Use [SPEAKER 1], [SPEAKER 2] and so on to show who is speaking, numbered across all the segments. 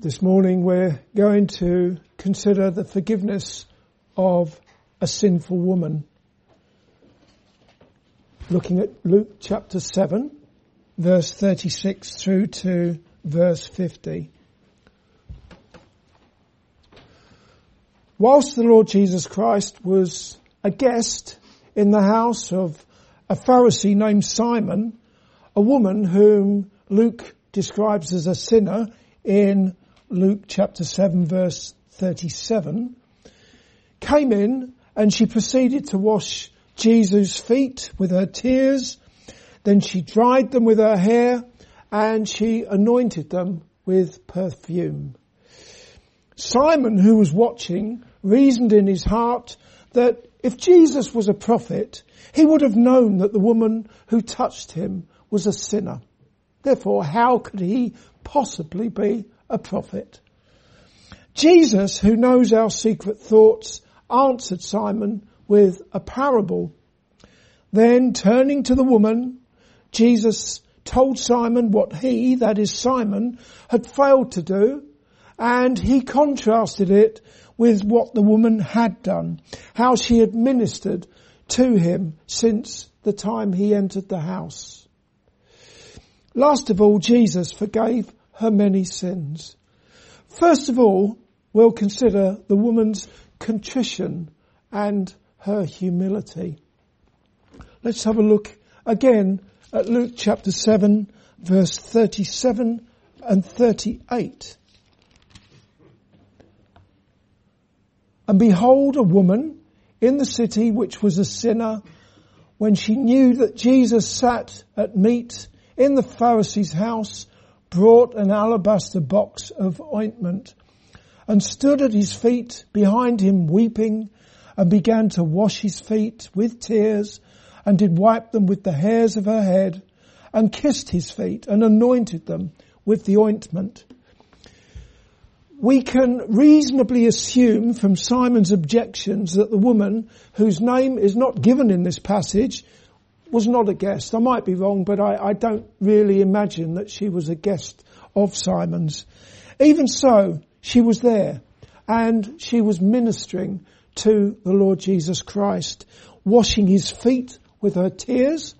[SPEAKER 1] This morning we're going to consider the forgiveness of a sinful woman. Looking at Luke chapter 7, verse 36 through to verse 50. Whilst the Lord Jesus Christ was a guest in the house of a Pharisee named Simon, a woman whom Luke describes as a sinner in Luke chapter 7 verse 37, came in and she proceeded to wash Jesus' feet with her tears. Then she dried them with her hair and she anointed them with perfume. Simon, who was watching, reasoned in his heart that if Jesus was a prophet, he would have known that the woman who touched him was a sinner. Therefore, how could he possibly be a prophet. Jesus, who knows our secret thoughts, answered Simon with a parable. Then turning to the woman, Jesus told Simon what he, that is Simon, had failed to do, and he contrasted it with what the woman had done, how she had ministered to him since the time he entered the house. Last of all, Jesus forgave her many sins. First of all, we'll consider the woman's contrition and her humility. Let's have a look again at Luke chapter 7 verse 37 and 38. And behold a woman in the city which was a sinner when she knew that Jesus sat at meat in the Pharisee's house brought an alabaster box of ointment and stood at his feet behind him weeping and began to wash his feet with tears and did wipe them with the hairs of her head and kissed his feet and anointed them with the ointment. We can reasonably assume from Simon's objections that the woman whose name is not given in this passage was not a guest. I might be wrong, but I, I don't really imagine that she was a guest of Simon's. Even so, she was there and she was ministering to the Lord Jesus Christ, washing his feet with her tears,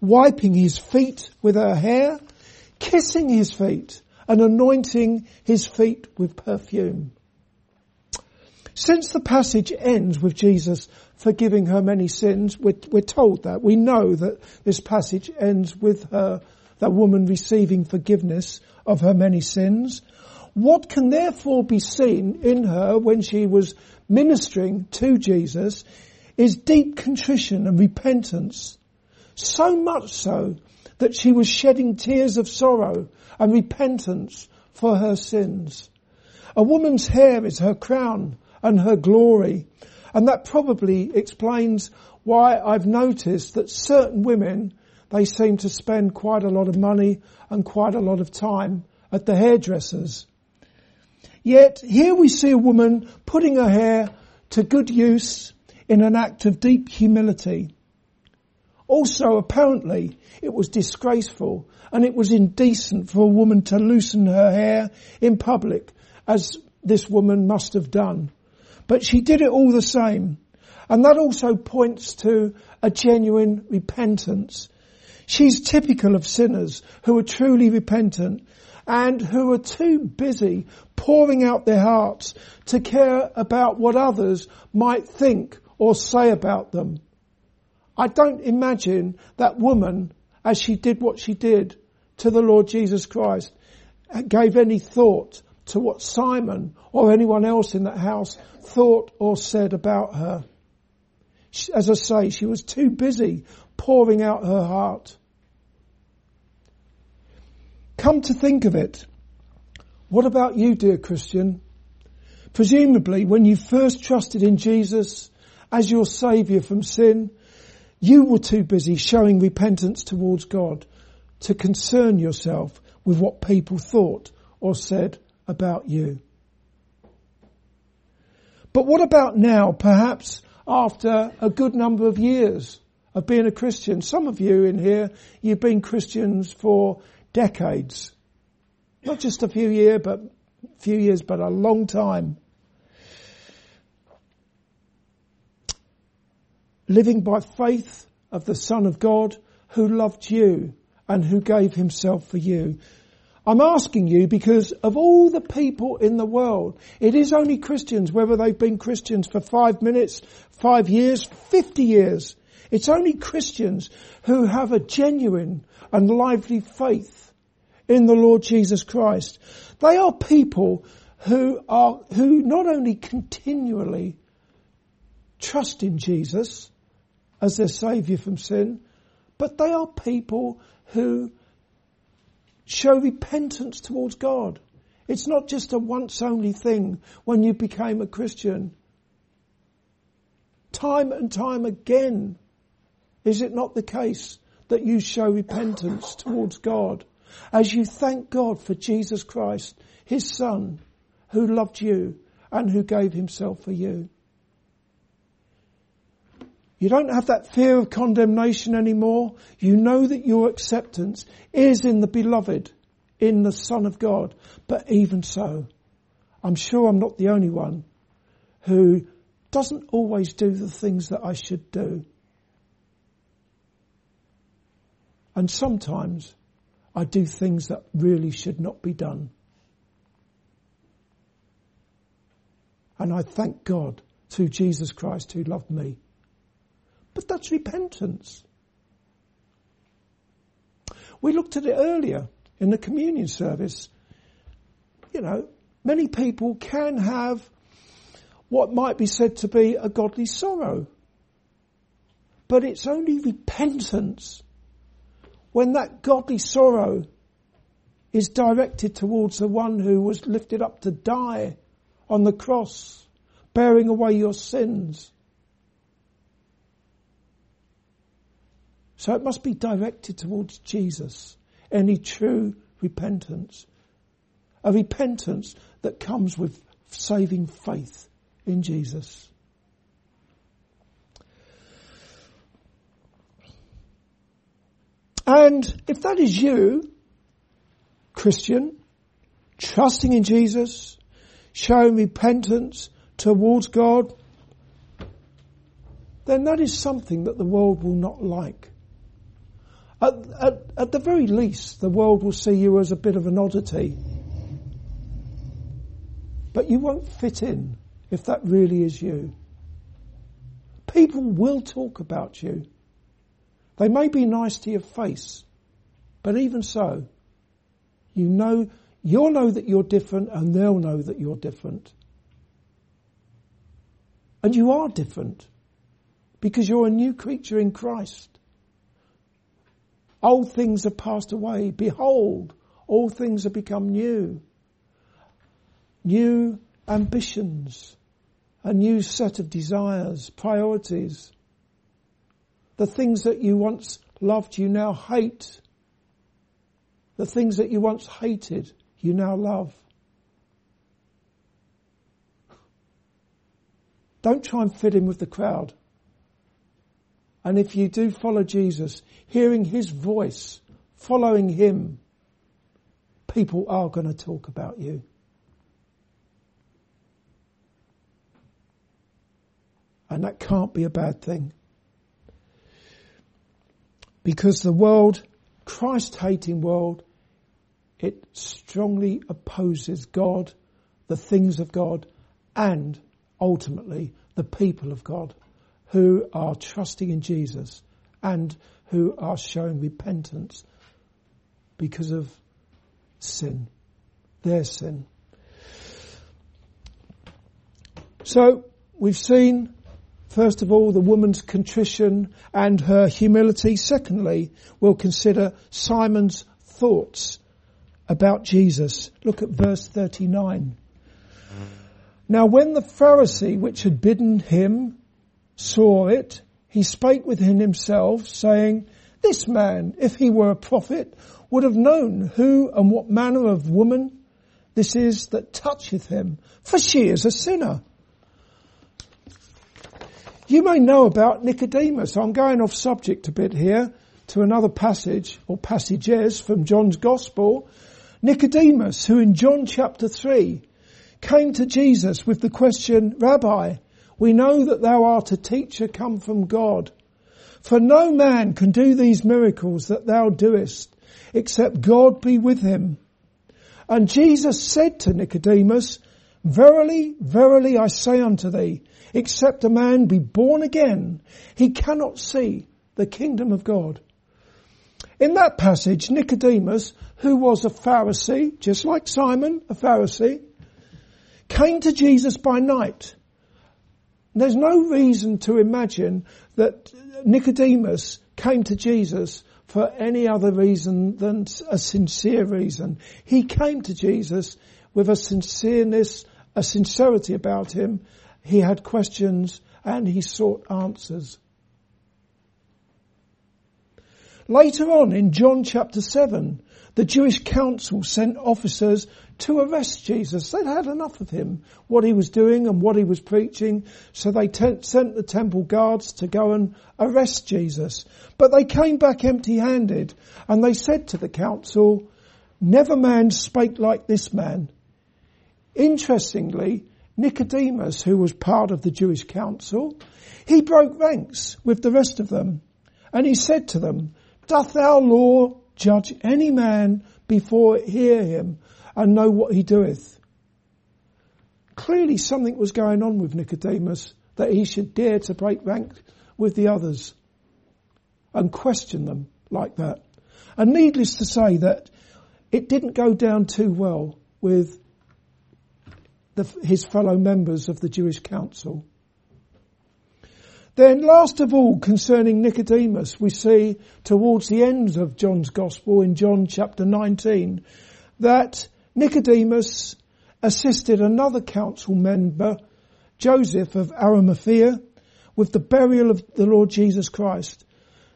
[SPEAKER 1] wiping his feet with her hair, kissing his feet and anointing his feet with perfume. Since the passage ends with Jesus forgiving her many sins, we're, we're, told that. We know that this passage ends with her, that woman receiving forgiveness of her many sins. What can therefore be seen in her when she was ministering to Jesus is deep contrition and repentance. So much so that she was shedding tears of sorrow and repentance for her sins. A woman's hair is her crown and her glory. And that probably explains why I've noticed that certain women, they seem to spend quite a lot of money and quite a lot of time at the hairdressers. Yet here we see a woman putting her hair to good use in an act of deep humility. Also apparently it was disgraceful and it was indecent for a woman to loosen her hair in public as this woman must have done. But she did it all the same. And that also points to a genuine repentance. She's typical of sinners who are truly repentant and who are too busy pouring out their hearts to care about what others might think or say about them. I don't imagine that woman, as she did what she did to the Lord Jesus Christ, gave any thought to what Simon or anyone else in that house thought or said about her. As I say, she was too busy pouring out her heart. Come to think of it, what about you, dear Christian? Presumably, when you first trusted in Jesus as your saviour from sin, you were too busy showing repentance towards God to concern yourself with what people thought or said about you. But what about now, perhaps after a good number of years of being a Christian? Some of you in here, you've been Christians for decades. Not just a few years, but few years, but a long time. Living by faith of the Son of God who loved you and who gave himself for you. I'm asking you because of all the people in the world, it is only Christians, whether they've been Christians for five minutes, five years, fifty years. It's only Christians who have a genuine and lively faith in the Lord Jesus Christ. They are people who are, who not only continually trust in Jesus as their saviour from sin, but they are people who show repentance towards God. It's not just a once only thing when you became a Christian. Time and time again, is it not the case that you show repentance towards God as you thank God for Jesus Christ, His Son, who loved you and who gave Himself for you? You don't have that fear of condemnation anymore. You know that your acceptance is in the beloved, in the Son of God. But even so, I'm sure I'm not the only one who doesn't always do the things that I should do. And sometimes I do things that really should not be done. And I thank God through Jesus Christ who loved me. But that's repentance. We looked at it earlier in the communion service. You know, many people can have what might be said to be a godly sorrow. But it's only repentance when that godly sorrow is directed towards the one who was lifted up to die on the cross, bearing away your sins. So it must be directed towards Jesus. Any true repentance. A repentance that comes with saving faith in Jesus. And if that is you, Christian, trusting in Jesus, showing repentance towards God, then that is something that the world will not like. At, at, at the very least, the world will see you as a bit of an oddity. But you won't fit in if that really is you. People will talk about you. They may be nice to your face, but even so, you know, you'll know that you're different and they'll know that you're different. And you are different because you're a new creature in Christ. Old things have passed away. Behold, all things have become new. New ambitions, a new set of desires, priorities. The things that you once loved, you now hate. The things that you once hated, you now love. Don't try and fit in with the crowd. And if you do follow Jesus, hearing his voice, following him, people are going to talk about you. And that can't be a bad thing. Because the world, Christ hating world, it strongly opposes God, the things of God, and ultimately the people of God who are trusting in Jesus and who are showing repentance because of sin, their sin. So we've seen, first of all, the woman's contrition and her humility. Secondly, we'll consider Simon's thoughts about Jesus. Look at verse 39. Now when the Pharisee which had bidden him saw it, he spake within himself, saying, This man, if he were a prophet, would have known who and what manner of woman this is that toucheth him, for she is a sinner. You may know about Nicodemus. I'm going off subject a bit here to another passage or passages from John's Gospel. Nicodemus, who in John chapter 3 came to Jesus with the question, Rabbi, we know that thou art a teacher come from God. For no man can do these miracles that thou doest, except God be with him. And Jesus said to Nicodemus, Verily, verily I say unto thee, except a man be born again, he cannot see the kingdom of God. In that passage, Nicodemus, who was a Pharisee, just like Simon, a Pharisee, came to Jesus by night. There's no reason to imagine that Nicodemus came to Jesus for any other reason than a sincere reason. He came to Jesus with a sincereness, a sincerity about him. He had questions and he sought answers. Later on in John chapter 7, the Jewish council sent officers to arrest Jesus. They'd had enough of him, what he was doing and what he was preaching, so they t- sent the temple guards to go and arrest Jesus. But they came back empty handed and they said to the council, never man spake like this man. Interestingly, Nicodemus, who was part of the Jewish council, he broke ranks with the rest of them and he said to them, doth our law judge any man before hear him and know what he doeth. Clearly something was going on with Nicodemus that he should dare to break rank with the others and question them like that. And needless to say that it didn't go down too well with the, his fellow members of the Jewish council. Then last of all, concerning Nicodemus, we see towards the end of John's Gospel in John chapter 19 that Nicodemus assisted another council member, Joseph of Arimathea, with the burial of the Lord Jesus Christ.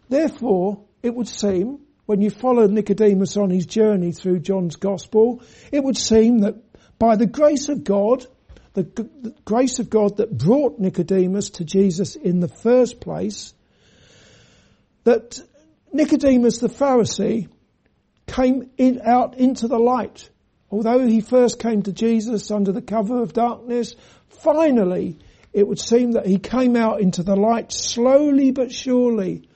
[SPEAKER 1] Therefore, it would seem, when you follow Nicodemus on his journey through John's Gospel, it would seem that by the grace of God, the, the grace of God that brought Nicodemus to Jesus in the first place, that Nicodemus the Pharisee came in, out into the light. Although he first came to Jesus under the cover of darkness, finally it would seem that he came out into the light slowly but surely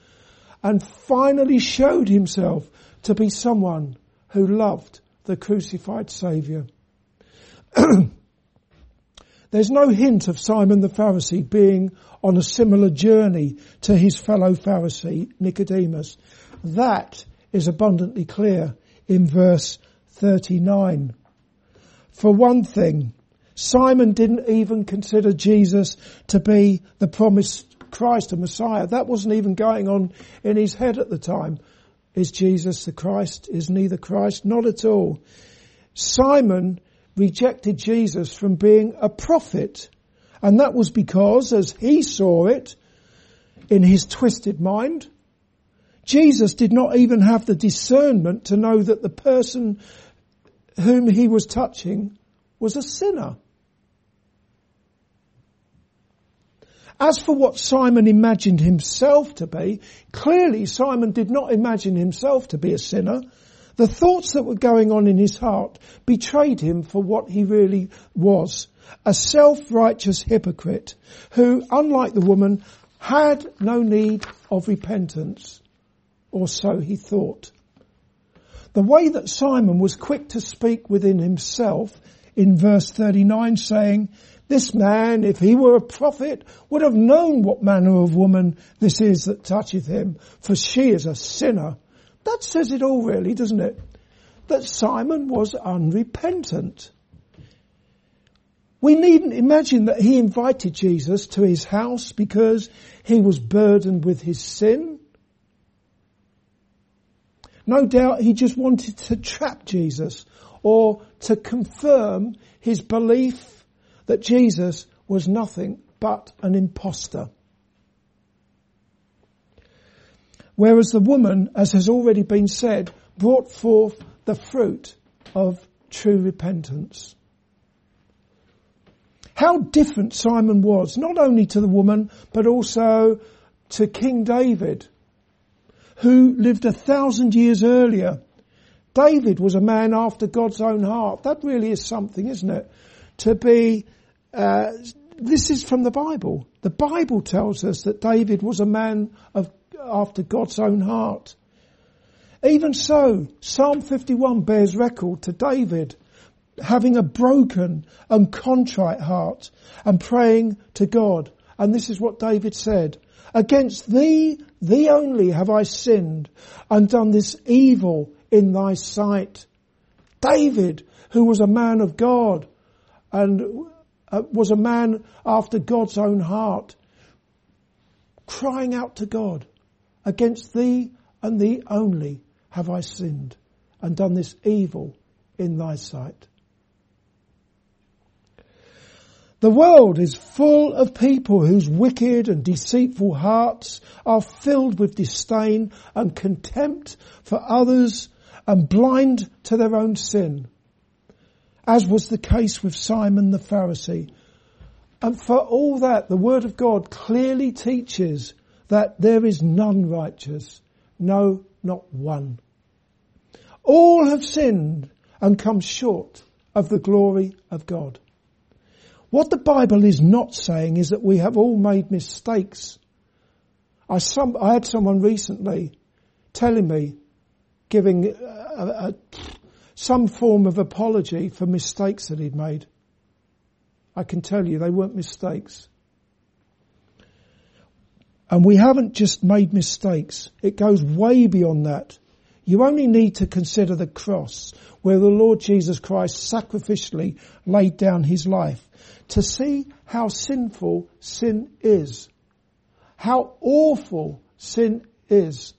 [SPEAKER 1] and finally showed himself to be someone who loved the crucified Saviour. There's no hint of Simon the Pharisee being on a similar journey to his fellow Pharisee, Nicodemus. That is abundantly clear in verse 39. For one thing, Simon didn't even consider Jesus to be the promised Christ, the Messiah. That wasn't even going on in his head at the time. Is Jesus the Christ? Is neither Christ? Not at all. Simon rejected Jesus from being a prophet. And that was because, as he saw it, in his twisted mind, Jesus did not even have the discernment to know that the person whom he was touching was a sinner. As for what Simon imagined himself to be, clearly Simon did not imagine himself to be a sinner. The thoughts that were going on in his heart betrayed him for what he really was. A self-righteous hypocrite who, unlike the woman, had no need of repentance. Or so he thought. The way that Simon was quick to speak within himself in verse 39 saying, this man, if he were a prophet, would have known what manner of woman this is that toucheth him, for she is a sinner. That says it all really, doesn't it? That Simon was unrepentant. We needn't imagine that he invited Jesus to his house because he was burdened with his sin. No doubt he just wanted to trap Jesus or to confirm his belief that Jesus was nothing but an impostor. Whereas the woman, as has already been said, brought forth the fruit of true repentance. How different Simon was, not only to the woman, but also to King David, who lived a thousand years earlier. David was a man after God's own heart. That really is something, isn't it? to be, uh, this is from the Bible. The Bible tells us that David was a man of, after God's own heart. Even so, Psalm 51 bears record to David having a broken and contrite heart and praying to God. And this is what David said. Against thee, thee only have I sinned and done this evil in thy sight. David, who was a man of God and uh, was a man after God's own heart, crying out to God, against thee and thee only have I sinned and done this evil in thy sight. The world is full of people whose wicked and deceitful hearts are filled with disdain and contempt for others and blind to their own sin, as was the case with Simon the Pharisee. And for all that, the Word of God clearly teaches that there is none righteous, no, not one. All have sinned and come short of the glory of God. What the Bible is not saying is that we have all made mistakes. I, some, I had someone recently telling me, giving a, a, some form of apology for mistakes that he'd made. I can tell you they weren't mistakes. And we haven't just made mistakes. It goes way beyond that. You only need to consider the cross where the Lord Jesus Christ sacrificially laid down his life to see how sinful sin is. How awful sin is.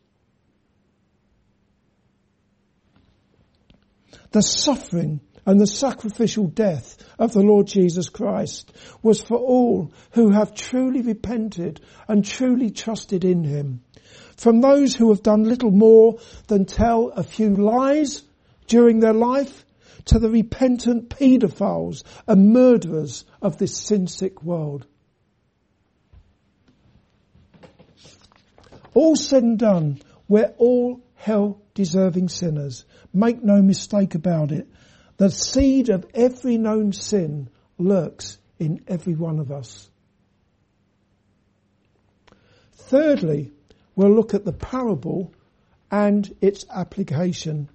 [SPEAKER 1] The suffering and the sacrificial death of the Lord Jesus Christ was for all who have truly repented and truly trusted in Him. From those who have done little more than tell a few lies during their life to the repentant paedophiles and murderers of this sin-sick world. All said and done, we're all hell deserving sinners. Make no mistake about it. The seed of every known sin lurks in every one of us. Thirdly, we'll look at the parable and its application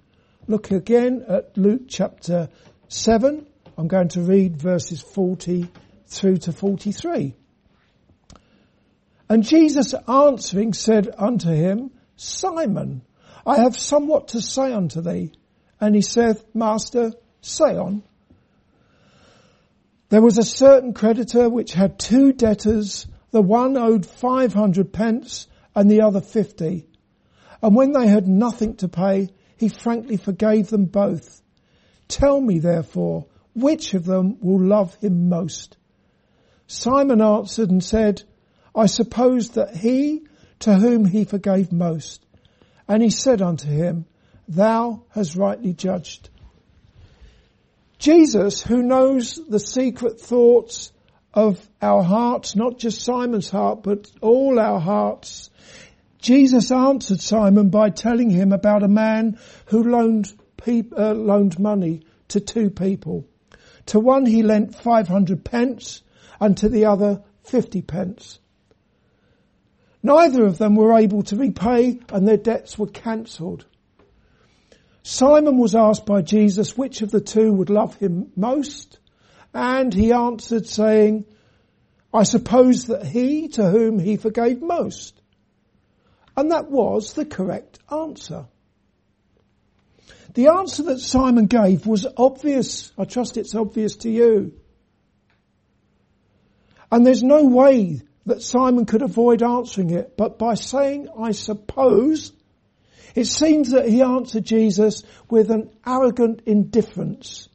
[SPEAKER 1] look again at Luke chapter 7. I'm going to read verses 40 through to 43. And Jesus answering said unto him, Simon, I have somewhat to say unto thee. And he saith, Master, say on. There was a certain creditor which had two debtors. The one owed five hundred pence and the other fifty. And when they had nothing to pay, he frankly forgave them both. Tell me therefore, which of them will love him most? Simon answered and said, I suppose that he to whom he forgave most. And he said unto him, Thou hast rightly judged. Jesus, who knows the secret thoughts of our hearts, not just Simon's heart, but all our hearts, Jesus answered Simon by telling him about a man who loaned, uh, loaned money to two people. To one he lent 500 pence and to the other 50 pence. Neither of them were able to repay and their debts were cancelled. Simon was asked by Jesus which of the two would love him most and he answered saying, I suppose that he to whom he forgave most. And that was the correct answer. The answer that Simon gave was obvious. I trust it's obvious to you. And there's no way that Simon could avoid answering it, but by saying, I suppose, it seems that he answered Jesus with an arrogant indifference.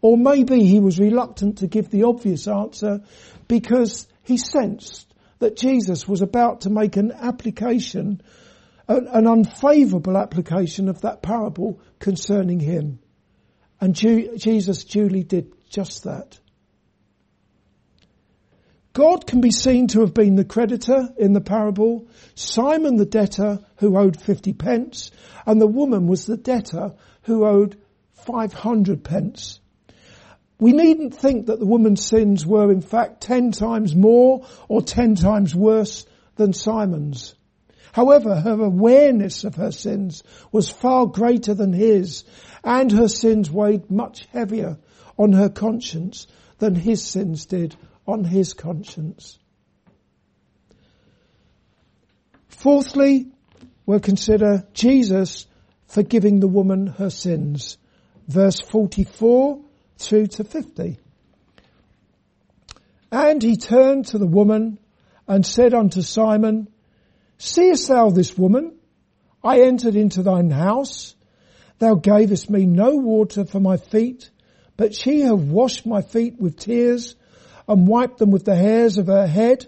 [SPEAKER 1] Or maybe he was reluctant to give the obvious answer because he sensed that Jesus was about to make an application, an, unfavourable application of that parable concerning him. And Jesus duly did just that. God can be seen to have been the creditor in the parable, Simon the debtor who owed 50 pence, and the woman was the debtor who owed 500 pence. We needn't think that the woman's sins were in fact ten times more or ten times worse than Simon's. However, her awareness of her sins was far greater than his and her sins weighed much heavier on her conscience than his sins did on his conscience. Fourthly, we'll consider Jesus forgiving the woman her sins. Verse 44 through to 50. And he turned to the woman and said unto Simon, Seest thou this woman? I entered into thine house. Thou gavest me no water for my feet, but she hath washed my feet with tears and wiped them with the hairs of her head.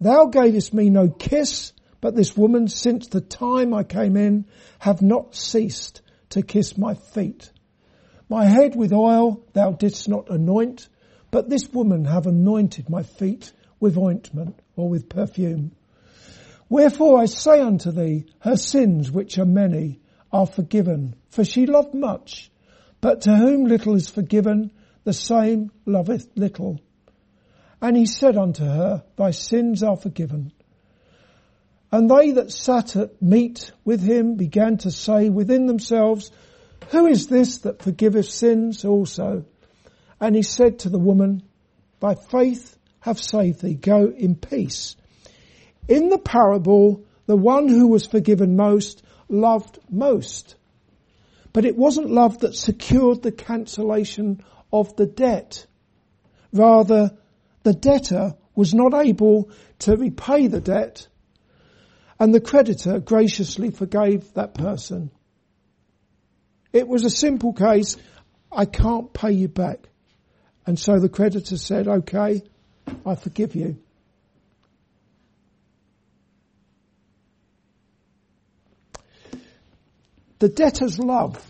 [SPEAKER 1] Thou gavest me no kiss, but this woman since the time I came in have not ceased to kiss my feet. My head with oil thou didst not anoint, but this woman have anointed my feet with ointment or with perfume. Wherefore I say unto thee, her sins, which are many, are forgiven, for she loved much. But to whom little is forgiven, the same loveth little. And he said unto her, Thy sins are forgiven. And they that sat at meat with him began to say within themselves, who is this that forgiveth sins also? And he said to the woman, By faith hath saved thee. Go in peace. In the parable, the one who was forgiven most loved most. But it wasn't love that secured the cancellation of the debt. Rather, the debtor was not able to repay the debt and the creditor graciously forgave that person. It was a simple case. I can't pay you back. And so the creditor said, okay, I forgive you. The debtor's love,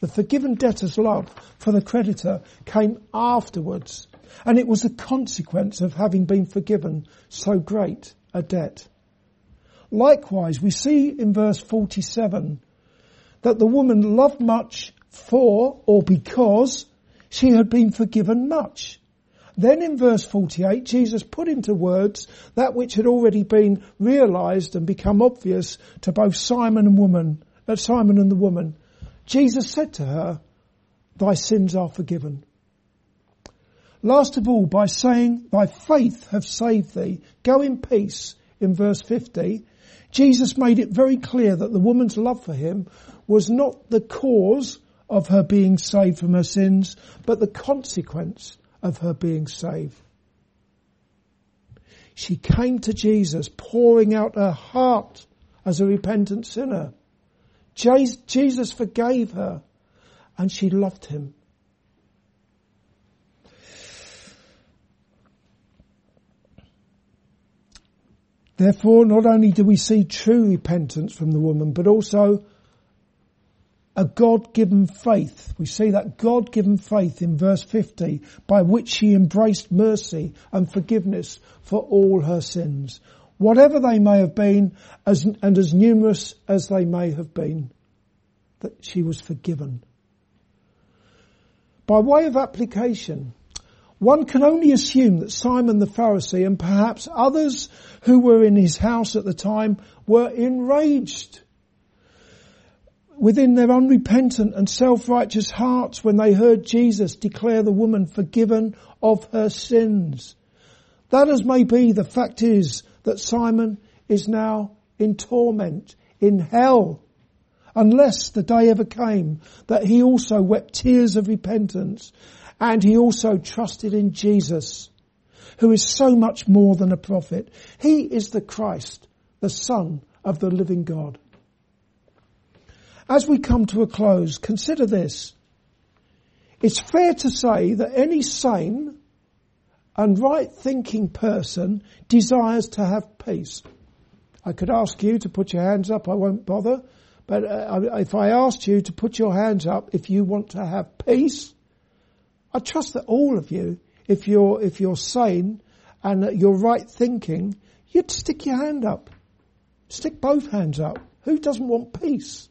[SPEAKER 1] the forgiven debtor's love for the creditor came afterwards. And it was the consequence of having been forgiven so great a debt. Likewise, we see in verse 47 that the woman loved much for or because she had been forgiven much. Then in verse 48, Jesus put into words that which had already been realized and become obvious to both Simon and woman, uh, Simon and the woman. Jesus said to her, thy sins are forgiven. Last of all, by saying, thy faith have saved thee, go in peace in verse 50, Jesus made it very clear that the woman's love for him was not the cause of her being saved from her sins, but the consequence of her being saved. She came to Jesus pouring out her heart as a repentant sinner. Jesus forgave her and she loved him. Therefore, not only do we see true repentance from the woman, but also a God-given faith. We see that God-given faith in verse 50 by which she embraced mercy and forgiveness for all her sins, whatever they may have been as, and as numerous as they may have been, that she was forgiven. By way of application, one can only assume that Simon the Pharisee and perhaps others who were in his house at the time were enraged within their unrepentant and self-righteous hearts when they heard Jesus declare the woman forgiven of her sins. That as may be, the fact is that Simon is now in torment, in hell, unless the day ever came that he also wept tears of repentance and he also trusted in Jesus, who is so much more than a prophet. He is the Christ, the Son of the living God. As we come to a close, consider this. It's fair to say that any sane and right thinking person desires to have peace. I could ask you to put your hands up, I won't bother, but uh, if I asked you to put your hands up if you want to have peace, I trust that all of you, if you're, if you're sane and you're right thinking, you'd stick your hand up. Stick both hands up. Who doesn't want peace?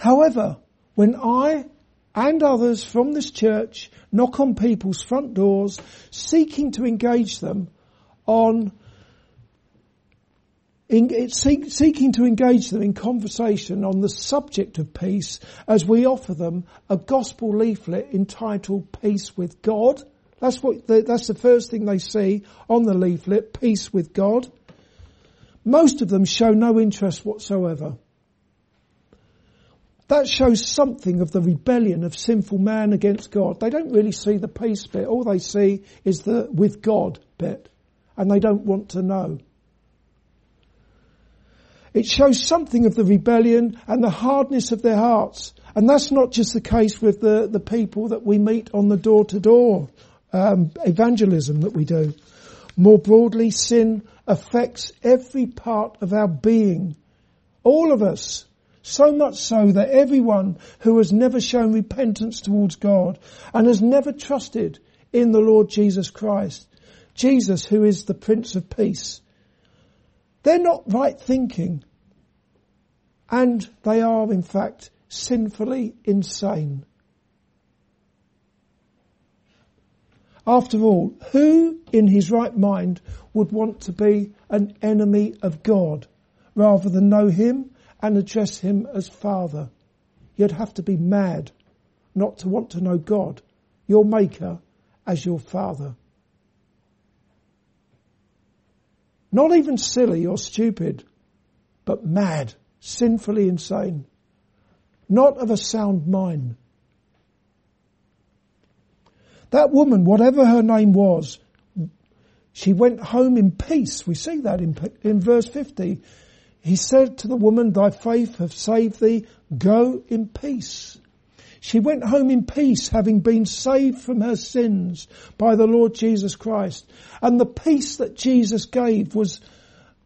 [SPEAKER 1] However, when I and others from this church knock on people's front doors seeking to engage them on in, seek, seeking to engage them in conversation on the subject of peace as we offer them a gospel leaflet entitled Peace with God. That's what, the, that's the first thing they see on the leaflet, Peace with God. Most of them show no interest whatsoever. That shows something of the rebellion of sinful man against God. They don't really see the peace bit. All they see is the with God bit. And they don't want to know. It shows something of the rebellion and the hardness of their hearts. And that's not just the case with the, the people that we meet on the door to door evangelism that we do. More broadly, sin affects every part of our being. All of us. So much so that everyone who has never shown repentance towards God and has never trusted in the Lord Jesus Christ, Jesus who is the Prince of Peace, they're not right thinking. And they are in fact sinfully insane. After all, who in his right mind would want to be an enemy of God rather than know him and address him as Father? You'd have to be mad not to want to know God, your Maker, as your Father. Not even silly or stupid, but mad, sinfully insane. Not of a sound mind. That woman, whatever her name was, she went home in peace. We see that in, in verse 50. He said to the woman, thy faith hath saved thee. Go in peace. She went home in peace, having been saved from her sins by the Lord Jesus Christ. And the peace that Jesus gave was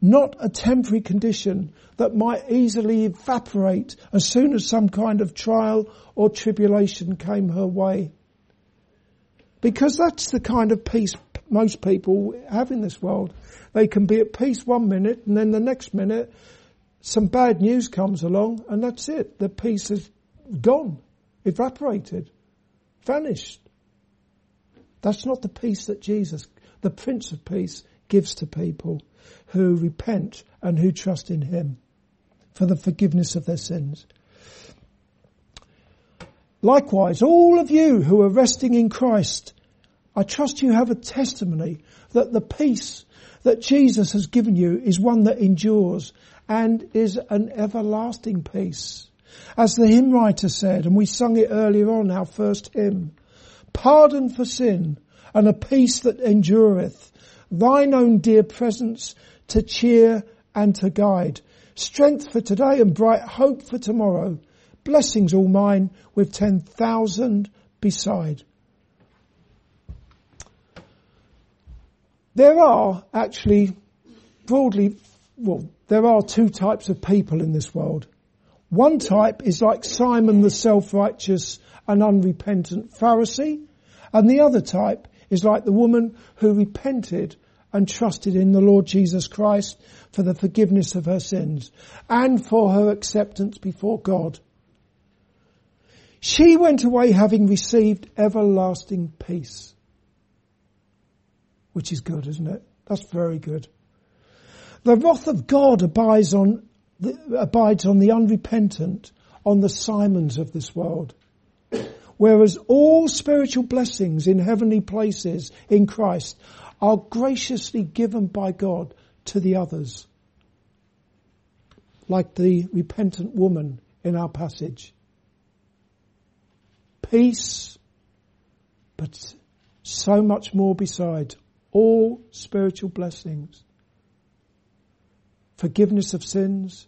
[SPEAKER 1] not a temporary condition that might easily evaporate as soon as some kind of trial or tribulation came her way. Because that's the kind of peace most people have in this world. They can be at peace one minute and then the next minute some bad news comes along and that's it. The peace is gone evaporated, vanished. That's not the peace that Jesus, the Prince of Peace, gives to people who repent and who trust in Him for the forgiveness of their sins. Likewise, all of you who are resting in Christ, I trust you have a testimony that the peace that Jesus has given you is one that endures and is an everlasting peace. As the hymn writer said, and we sung it earlier on, our first hymn, pardon for sin and a peace that endureth, thine own dear presence to cheer and to guide, strength for today and bright hope for tomorrow, blessings all mine with ten thousand beside. There are actually broadly, well, there are two types of people in this world. One type is like Simon the self-righteous and unrepentant Pharisee, and the other type is like the woman who repented and trusted in the Lord Jesus Christ for the forgiveness of her sins and for her acceptance before God. She went away having received everlasting peace. Which is good, isn't it? That's very good. The wrath of God abides on abides on the unrepentant, on the Simons of this world. Whereas all spiritual blessings in heavenly places in Christ are graciously given by God to the others. Like the repentant woman in our passage. Peace, but so much more besides. All spiritual blessings forgiveness of sins,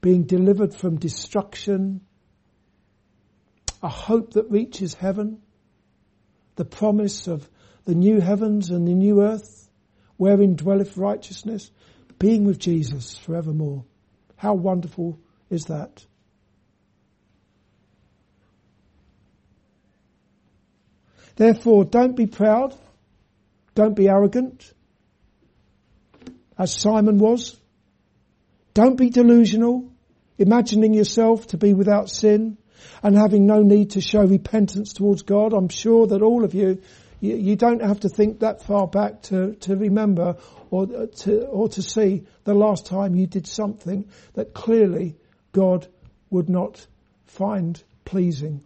[SPEAKER 1] being delivered from destruction, a hope that reaches heaven, the promise of the new heavens and the new earth, wherein dwelleth righteousness, being with Jesus forevermore. How wonderful is that? Therefore, don't be proud, don't be arrogant, as Simon was. Don't be delusional. imagining yourself to be without sin and having no need to show repentance towards God. I'm sure that all of you, you, you don't have to think that far back to, to remember or uh, to, or to see the last time you did something that clearly God would not find pleasing.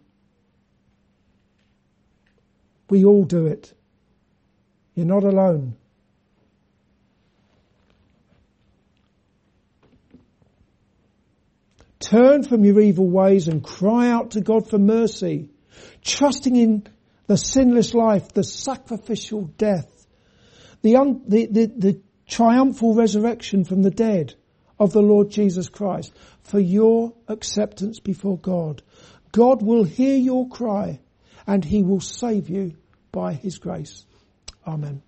[SPEAKER 1] We all do it. You're not alone. Turn from your evil ways and cry out to God for mercy, trusting in the sinless life, the sacrificial death, the, un, the, the, the triumphal resurrection from the dead of the Lord Jesus Christ for your acceptance before God. God will hear your cry and he will save you by his grace. Amen.